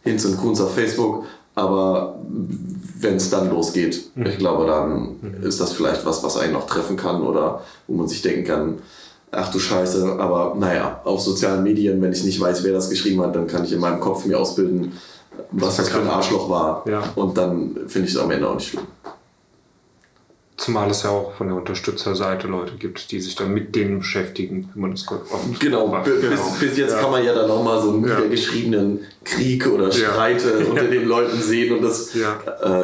Hinz und Kunz auf Facebook, aber wenn es dann losgeht, ich glaube, dann ist das vielleicht was, was einen noch treffen kann oder wo man sich denken kann, ach du Scheiße, aber naja, auf sozialen Medien, wenn ich nicht weiß, wer das geschrieben hat, dann kann ich in meinem Kopf mir ausbilden, was das für ein Arschloch war. Ja. Und dann finde ich es am Ende auch nicht schlimm. Zumal es ja auch von der Unterstützerseite Leute gibt, die sich dann mit denen beschäftigen, wie man das oft Genau, macht. bis, bis jetzt kann man ja dann auch mal so einen Ja. niedergeschriebenen Krieg oder Streit äh, unter den Leuten sehen und das, Ja.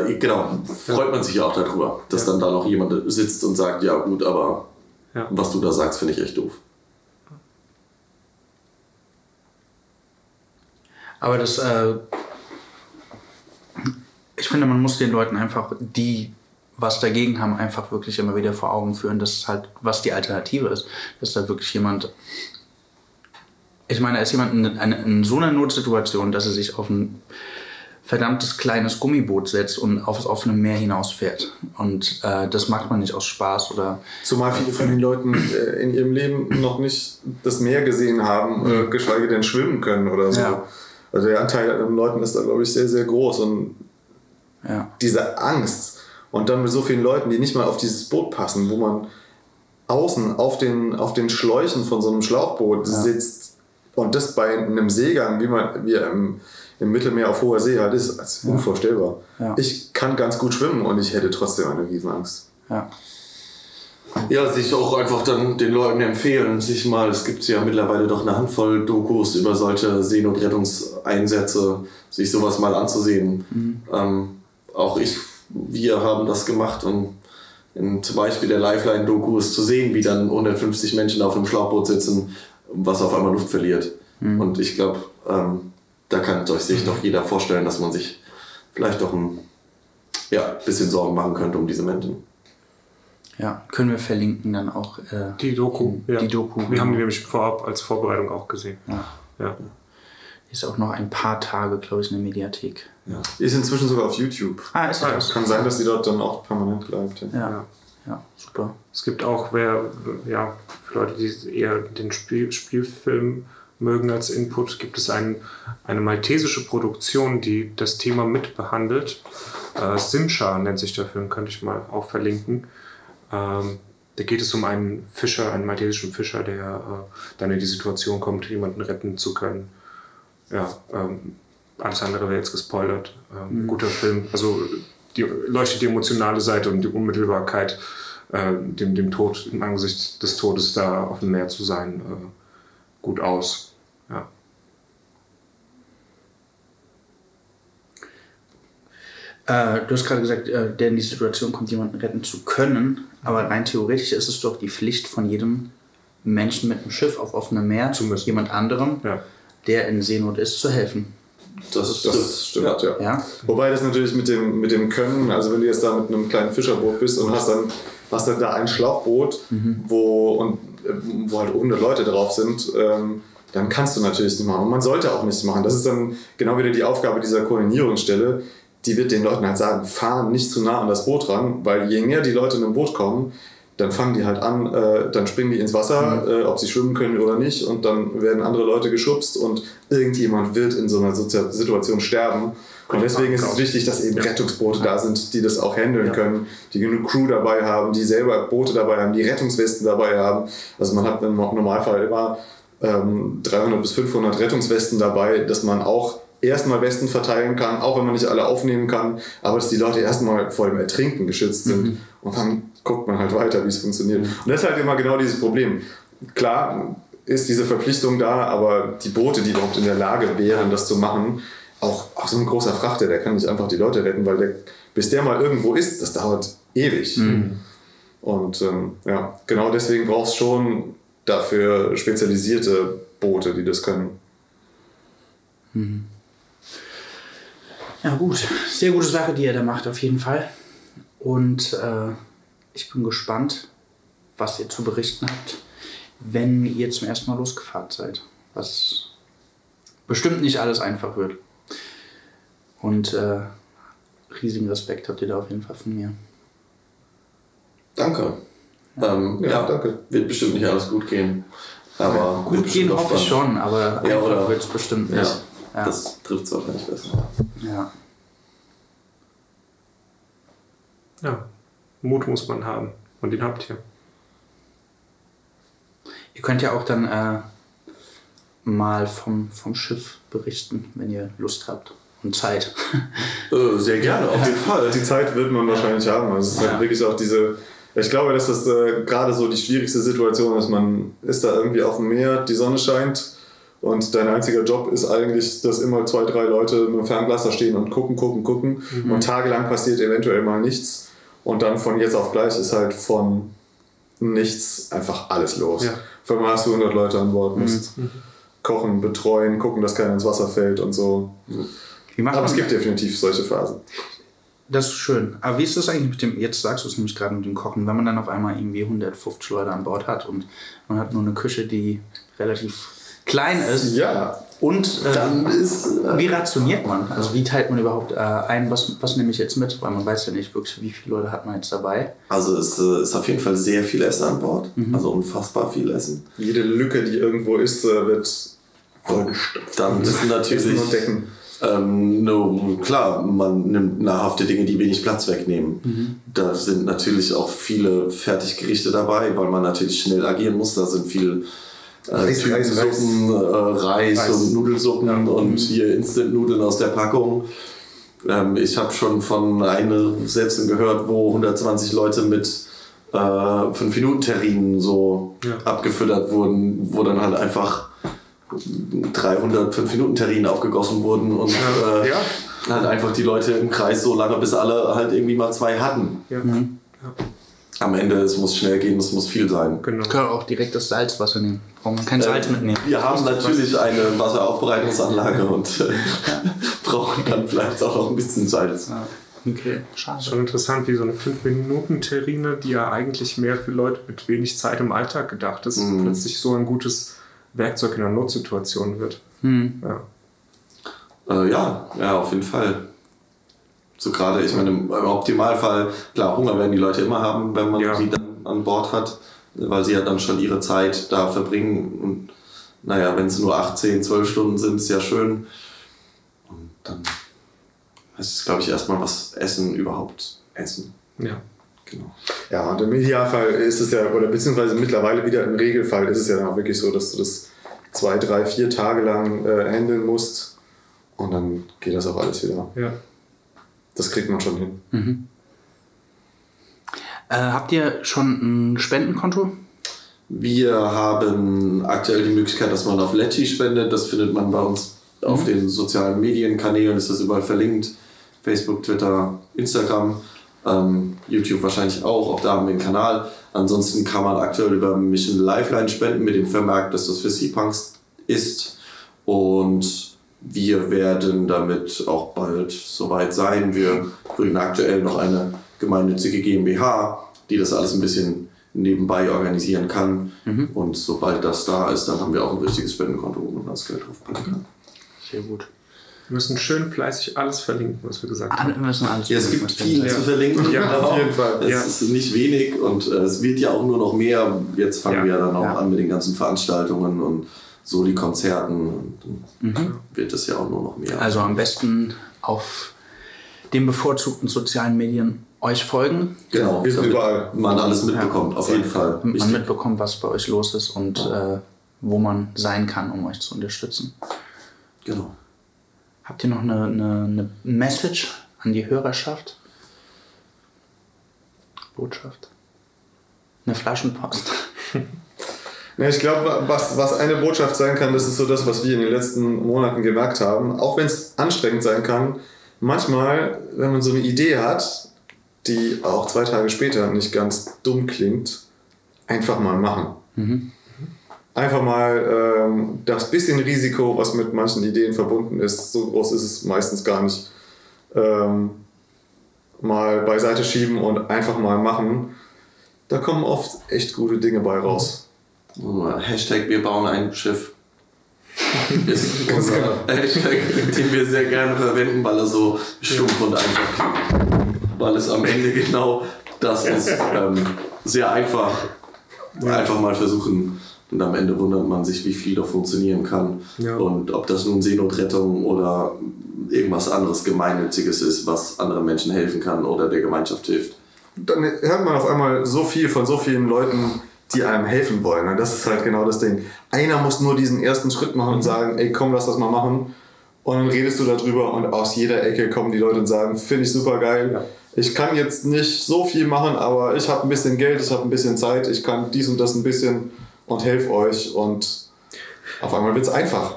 äh, genau, freut man sich ja auch darüber, dass dann da noch jemand sitzt und sagt, ja gut, aber Ja. was du da sagst, finde ich echt doof. Aber das, äh, ich finde, man muss den Leuten einfach, die was dagegen haben, einfach wirklich immer wieder vor Augen führen, dass halt, was die Alternative ist. Dass da wirklich jemand, ich meine, da ist jemand in, eine, in so einer Notsituation, dass er sich auf ein verdammtes kleines Gummiboot setzt und aufs offene Meer hinausfährt. Und äh, das macht man nicht aus Spaß oder Zumal viele von den Leuten äh, in ihrem Leben noch nicht das Meer gesehen haben, äh, geschweige denn schwimmen können oder so. Ja. Also der Anteil an den Leuten ist da, glaube ich, sehr, sehr groß. Und ja. diese Angst und dann mit so vielen Leuten, die nicht mal auf dieses Boot passen, wo man außen auf den, auf den Schläuchen von so einem Schlauchboot sitzt und das bei einem Seegang, wie man wie im, im Mittelmeer auf hoher See halt ist, als unvorstellbar. Ja. Ich kann ganz gut schwimmen und ich hätte trotzdem eine Riesenangst. ja. Ja, sich auch einfach dann den Leuten empfehlen, sich mal, es gibt ja mittlerweile doch eine Handvoll Dokus über solche Seenotrettungseinsätze, sich sowas mal anzusehen. Ähm, auch ich, wir haben das gemacht und in, zum Beispiel der Lifeline-Doku ist zu sehen, wie dann 150 Menschen auf einem Schlauchboot sitzen, was auf einmal Luft verliert. Und ich glaube, ähm, da kann sich doch jeder vorstellen, dass man sich vielleicht doch ein ja, bisschen Sorgen machen könnte um diese Menschen. Ja, können wir verlinken dann auch äh, Die Doku. Die ja. Doku, Wir genau. haben die nämlich vorab als Vorbereitung auch gesehen. Ja. Ja. Ist auch noch ein paar Tage, glaube ich, in der Mediathek. Die ist inzwischen sogar auf YouTube. Ah, ist Ah, das? Kann sein, dass die dort dann auch permanent bleibt. Ja. Ja. Ja. ja, super. Es gibt auch, wer, ja, für Leute, die eher den Spiel, Spielfilm mögen als Input, gibt es ein, eine maltesische Produktion, die das Thema mitbehandelt. Äh, Simcha nennt sich der Film, könnte ich mal auch verlinken. Ähm, da geht es um einen Fischer, einen maltesischen Fischer, der äh, dann in die Situation kommt, jemanden retten zu können. Ja, ähm, alles andere wäre jetzt gespoilert. Ähm, Guter Film. Also die leuchtet die emotionale Seite und die Unmittelbarkeit, äh, dem, dem Tod im Angesicht des Todes da auf dem Meer zu sein, äh, gut aus. Ja. Äh, du hast gerade gesagt, äh, der in die Situation kommt, jemanden retten zu können. Aber rein theoretisch ist es doch die Pflicht von jedem Menschen mit einem Schiff auf offenem Meer, jemand anderem, Ja. der in Seenot ist, zu helfen. Das, Das stimmt, ja. Ja? Wobei das natürlich mit dem, mit dem Können, also wenn du jetzt da mit einem kleinen Fischerboot bist und hast dann, hast dann da ein Schlauchboot, wo, und, äh, wo halt 100 Leute drauf sind, ähm, dann kannst du natürlich nicht machen. Und man sollte auch nichts machen. Das ist dann genau wieder die Aufgabe dieser Koordinierungsstelle. Die wird den Leuten halt sagen, fahr nicht zu nah an das Boot ran, weil je näher die Leute in ein Boot kommen, dann fangen die halt an, äh, dann springen die ins Wasser, Mhm. äh, ob sie schwimmen können oder nicht, und dann werden andere Leute geschubst und irgendjemand wird in so einer Sozi- Situation sterben. Und deswegen ist es wichtig, dass eben Rettungsboote da sind, die das auch handeln Ja. können, die genug Crew dabei haben, die selber Boote dabei haben, die Rettungswesten dabei haben. Also man hat im Normalfall immer ähm, 300 bis 500 Rettungswesten dabei, dass man auch erstmal Westen verteilen kann, auch wenn man nicht alle aufnehmen kann, aber dass die Leute erstmal vor dem Ertrinken geschützt sind. Und dann guckt man halt weiter, wie es funktioniert. Und das ist halt immer genau dieses Problem. Klar ist diese Verpflichtung da, aber die Boote, die überhaupt in der Lage wären, das zu machen, auch, auch so ein großer Frachter, der kann nicht einfach die Leute retten, weil der, bis der mal irgendwo ist, das dauert ewig. Und ähm, ja, genau deswegen brauchst du schon dafür spezialisierte Boote, die das können. Ja, gut. Sehr gute Sache, die ihr da macht, auf jeden Fall. Und äh, ich bin gespannt, was ihr zu berichten habt, wenn ihr zum ersten Mal losgefahren seid. Was bestimmt nicht alles einfach wird. Und äh, riesigen Respekt habt ihr da auf jeden Fall von mir. Danke. Ähm, Ja, ja, danke. Wird bestimmt nicht alles gut gehen. Aber Gut gehen hoffe ich schon, aber Ja, einfach oder- wird es bestimmt nicht. Ja, das trifft es wahrscheinlich besser. ja. Ja, Mut muss man haben. Und den habt ihr. Ihr könnt ja auch dann äh, mal vom, vom Schiff berichten, wenn ihr Lust habt und Zeit. Äh, sehr gerne, auf jeden Fall. Die Zeit wird man wahrscheinlich haben. Also es ist Ja. halt wirklich auch diese. Ich glaube, dass das äh, gerade so die schwierigste Situation ist. Man ist da irgendwie auf dem Meer, die Sonne scheint und dein einziger Job ist eigentlich, dass immer zwei, drei Leute mit dem Fernglas da stehen und gucken, gucken, gucken. Und tagelang passiert eventuell mal nichts. Und dann von jetzt auf gleich ist halt von nichts einfach alles los. Ja. Auf einmal hast du 100 Leute an Bord, musst kochen, betreuen, gucken, dass keiner ins Wasser fällt und so. Macht Aber es gibt definitiv solche Phasen. Das ist schön. Aber wie ist das eigentlich mit dem, jetzt sagst du es nämlich gerade mit dem Kochen, wenn man dann auf einmal irgendwie 150 Leute an Bord hat und man hat nur eine Küche, die relativ klein ist Ja, und äh, Dann ist. Äh, wie rationiert man? Also wie teilt man überhaupt äh, ein, was, was nehme ich jetzt mit? Weil man weiß ja nicht wirklich, wie viele Leute hat man jetzt dabei. also es äh, ist auf jeden Fall sehr viel Essen an Bord. Also unfassbar viel Essen. jede Lücke, die irgendwo ist, äh, wird vollgestopft. Dann ist Essen natürlich. Ähm, no, klar, man nimmt nahrhafte Dinge, die wenig Platz wegnehmen. Da sind natürlich auch viele Fertiggerichte dabei, weil man natürlich schnell agieren muss. Da sind viel äh, Reis, Reis, Reis. Suppen, äh, Reis, Reis. und Nudelsuppen und hier Instant-Nudeln aus der Packung. Ähm, ich habe schon von Einsätzen gehört, wo 120 Leute mit äh, 5-Minuten-Terrinen so Ja. abgefüttert wurden, wo dann halt einfach 300 5-Minuten-Terrinen aufgegossen wurden und Ja. äh, Ja. halt einfach die Leute im Kreis so lange, bis alle halt irgendwie mal zwei hatten. Ja, Am Ende, es muss schnell gehen, es muss viel sein. genau. Kann auch direkt das Salzwasser nehmen. Braucht man kein Salz Äh, mitnehmen. Wir haben natürlich eine Wasseraufbereitungsanlage und äh, brauchen dann vielleicht auch noch ein bisschen Salz. Ja. Okay, schade. Schon interessant, wie so eine 5-Minuten-Terrine, die ja eigentlich mehr für Leute mit wenig Zeit im Alltag gedacht ist, Mhm. plötzlich so ein gutes Werkzeug in einer Notsituation wird. Hm. Ja. Äh, ja, ja, auf jeden Fall. So gerade, ich meine, im, im Optimalfall, klar, Hunger werden die Leute immer haben, wenn man Ja. sie dann an Bord hat, weil sie ja dann schon ihre Zeit da verbringen. Und naja, wenn es nur 8, 10, 12 Stunden sind, ist ja schön. Und dann heißt es, glaube ich, erstmal was essen, überhaupt essen. ja. Genau. Ja, und im Idealfall ist es ja, oder beziehungsweise mittlerweile wieder im Regelfall ist es ja dann auch wirklich so, dass du das zwei, drei, vier Tage lang äh, handeln musst und dann geht das auch alles wieder. ja. Das kriegt man schon hin. Äh, habt ihr schon ein Spendenkonto? Wir haben aktuell die Möglichkeit, dass man auf Letty spendet. Das findet man bei uns auf den sozialen Medienkanälen, ist das überall verlinkt. Facebook, Twitter, Instagram, ähm, YouTube wahrscheinlich auch. Auch da haben wir einen Kanal. Ansonsten kann man aktuell über Mission Lifeline spenden mit dem Vermerk, dass das für Sea-Punks ist. Und wir werden damit auch bald soweit sein. Wir gründen aktuell noch eine gemeinnützige GmbH, die das alles ein bisschen nebenbei organisieren kann. Und sobald das da ist, dann haben wir auch ein richtiges Spendenkonto, wo man das Geld draufpacken kann. Sehr gut. Wir müssen schön fleißig alles verlinken, was wir gesagt haben. müssen alles Ja, es verlinken, gibt wir viel zu verlinken. Ja, auf jeden Fall. Es Ja. ist nicht wenig und äh, es wird ja auch nur noch mehr. Jetzt fangen Ja. wir ja dann auch Ja. an mit den ganzen Veranstaltungen und Soli-Konzerten. Und dann wird es ja auch nur noch mehr. Also am besten auf den bevorzugten sozialen Medien euch folgen, genau, wir sind überall. man alles mitbekommt, auf jeden Fall. man mitbekommt, was bei euch los ist und äh, wo man sein kann, um euch zu unterstützen. Genau. Habt ihr noch eine, eine, eine Message an die Hörerschaft? Botschaft? Eine Flaschenpost? Ja, ich glaube, was, was eine Botschaft sein kann, das ist so das, was wir in den letzten Monaten gemerkt haben. Auch wenn es anstrengend sein kann, manchmal, wenn man so eine Idee hat, die auch zwei Tage später nicht ganz dumm klingt, einfach mal machen. Einfach mal ähm, das bisschen Risiko, was mit manchen Ideen verbunden ist, so groß ist es meistens gar nicht, ähm, mal beiseite schieben und einfach mal machen. Da kommen oft echt gute Dinge bei raus. Hashtag wir bauen ein Schiff. Ist unser Hashtag, den wir sehr gerne verwenden, weil er so stumpf und einfach klingt. Weil es am Ende genau das ist. Ähm, sehr einfach. Einfach mal versuchen. Und am Ende wundert man sich, wie viel da funktionieren kann. Ja. Und ob das nun Seenotrettung oder irgendwas anderes Gemeinnütziges ist, was anderen Menschen helfen kann oder der Gemeinschaft hilft. dann hört man auf einmal so viel von so vielen Leuten, die einem helfen wollen. Und das ist halt genau das Ding. Einer muss nur diesen ersten Schritt machen und sagen, ey, komm, lass das mal machen. Und dann redest du darüber und aus jeder Ecke kommen die Leute und sagen, finde ich super geil. Ich kann jetzt nicht so viel machen, aber ich habe ein bisschen Geld, ich habe ein bisschen Zeit, ich kann dies und das ein bisschen und helfe euch. Und auf einmal wird es einfach.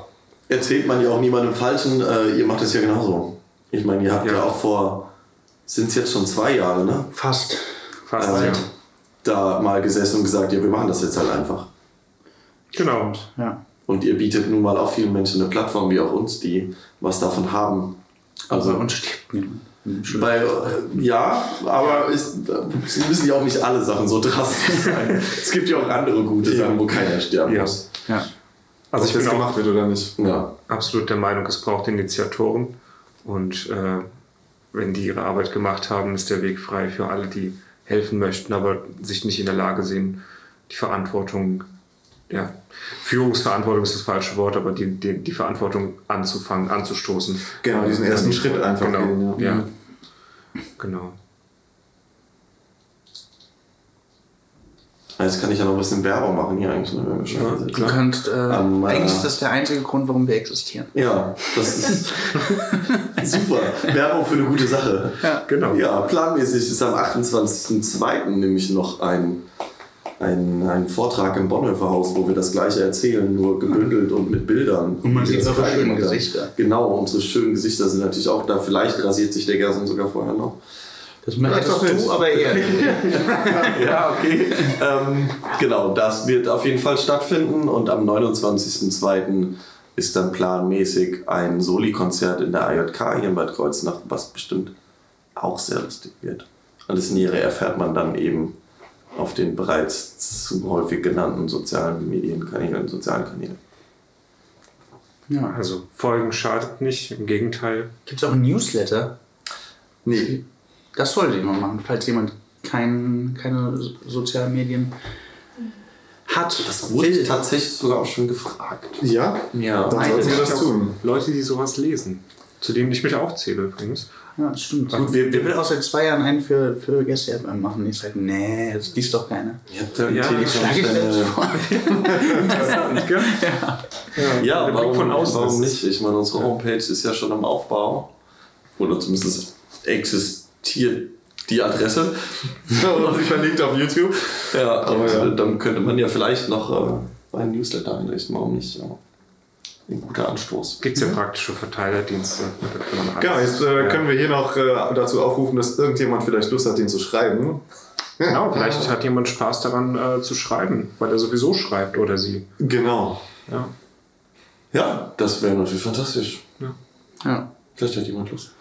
erzählt man ja auch niemandem Falschen, äh, ihr macht es ja genauso. Ich meine, ihr habt ja, Ja. auch vor, sind es jetzt schon zwei Jahre, ne? Fast. Fast, Äh, ja. Da mal gesessen und gesagt, ja, wir machen das jetzt halt einfach. Genau. Ja. Und ihr bietet nun mal auch vielen Menschen eine Plattform, wie auch uns, die was davon haben. Also Also, und stirbt niemand. Weil, äh, ja, aber es, es müssen ja auch nicht alle Sachen so drastisch sein. es gibt ja auch andere gute Sachen, wo keiner sterben Ja. muss. Ja. Also ich Ob bin das auch gemacht wird oder nicht. Ja. absolut der Meinung, es braucht Initiatoren. Und äh, wenn die ihre Arbeit gemacht haben, ist der Weg frei für alle, die helfen möchten, aber sich nicht in der Lage sehen, die Verantwortung, ja, Führungsverantwortung ist das falsche Wort, aber die, die, die Verantwortung anzufangen, anzustoßen. Genau, diesen ersten Schritt einfach Genau, gehen, ja. ja. Genau. Jetzt kann ich ja noch ein bisschen Werbung machen hier eigentlich, ne, wenn wir schon Ja. Du kannst, äh, Am, äh, eigentlich ist das der einzige Grund, warum wir existieren. Ja, das ist super. Werbung für eine gute Sache. Ja. Genau. Ja, planmäßig ist am 28.02. nämlich noch ein, ein, ein Vortrag im Bonhoeffer Haus, wo wir das gleiche erzählen, nur gebündelt und mit Bildern. Und man sieht frei schönen. Gesichter. Genau, unsere schönen Gesichter sind natürlich auch da. Vielleicht rasiert sich der Gerson sogar vorher noch. Das doch nicht. du aber eher. ja, okay. ähm, genau, das wird auf jeden Fall stattfinden und am 29.02. ist dann planmäßig ein Soli-Konzert in der AJK hier in Bad Kreuznach, was bestimmt auch sehr lustig wird. Alles Nähere erfährt man dann eben auf den bereits zu häufig genannten sozialen Medienkanälen, sozialen Kanälen. Ja. Also Folgen schadet nicht, im Gegenteil. Gibt es auch ein Newsletter? Nee. Das sollte jemand machen, falls jemand kein, keine so- sozialen Medien hat. Das wurde tatsächlich sogar auch schon gefragt. Ja? Ja. Dann sollten wir das tun. Leute, die sowas lesen. Zu denen ich mich auch zähle übrigens. Ja, das stimmt. Gut, wir- wir will auch seit zwei Jahren einen für, für Gäste FM machen. Ich sage, nee, das liest doch keiner. Ihr habt ja, Ja, das Schlage ich selbst vor. Interessant, gell? Ja, der Blick warum, von außen warum nicht? Ich meine, unsere Homepage ist ja schon im Aufbau. Oder zumindest existiert die Adresse. Und sie verlinkt auf YouTube. Ja, Aber ja. dann könnte man ja vielleicht noch äh, einen Newsletter einrichten. Warum nicht? Ja. Ein guter Anstoß. Gibt es ja praktische Verteilerdienste. Genau, jetzt äh, Ja. können wir hier noch äh, dazu aufrufen, dass irgendjemand vielleicht Lust hat, den zu schreiben. Genau, vielleicht hat jemand Spaß daran äh, zu schreiben, weil er sowieso schreibt oder sie. Genau. Ja. Ja, das wäre natürlich fantastisch. Ja. Vielleicht hat jemand Lust.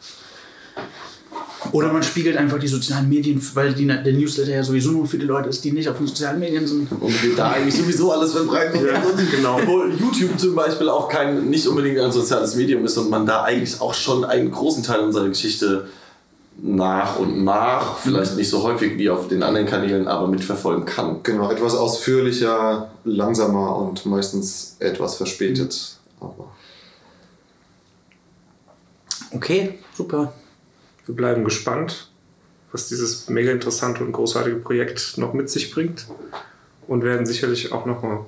Oder man spiegelt einfach die sozialen Medien, weil die, der Newsletter ja sowieso nur für die Leute ist, die nicht auf den sozialen Medien sind. Und wir da eigentlich sowieso alles verbreiten. Ja, genau. Obwohl YouTube zum Beispiel auch kein, nicht unbedingt ein soziales Medium ist und man da eigentlich auch schon einen großen Teil unserer Geschichte nach und nach, vielleicht nicht so häufig wie auf den anderen Kanälen, aber mitverfolgen kann. Genau, etwas ausführlicher, langsamer und meistens etwas verspätet. Aber Okay, super. Wir bleiben gespannt, was dieses mega interessante und großartige Projekt noch mit sich bringt. Und werden sicherlich auch nochmal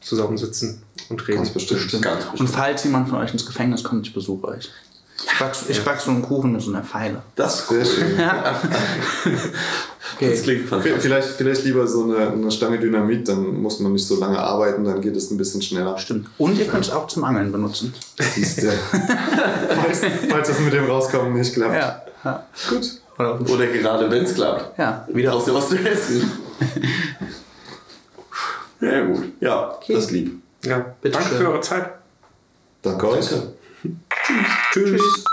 zusammensitzen und reden. ganz bestimmt. Ganz Und bestimmt. falls jemand von euch ins Gefängnis kommt, ich besuche euch. Ich back, ich back so einen Kuchen mit so einer Pfeile. Das, Sehr schön. Okay. das klingt fantastisch. Vielleicht, vielleicht lieber so eine, eine Stange Dynamit, dann muss man nicht so lange arbeiten, dann geht es ein bisschen schneller. Stimmt. Und ihr könnt es auch zum Angeln benutzen. Siehst du. falls, falls das mit dem Rauskommen nicht klappt. Ja. Ja. Gut. Oder Oder gerade wenn es klappt. Ja, wieder Brauchst du was zu essen? ja, gut. Ja, das ist lieb. Ja, Bitte danke schön. für eure Zeit. Danke euch. Danke. Tschüss.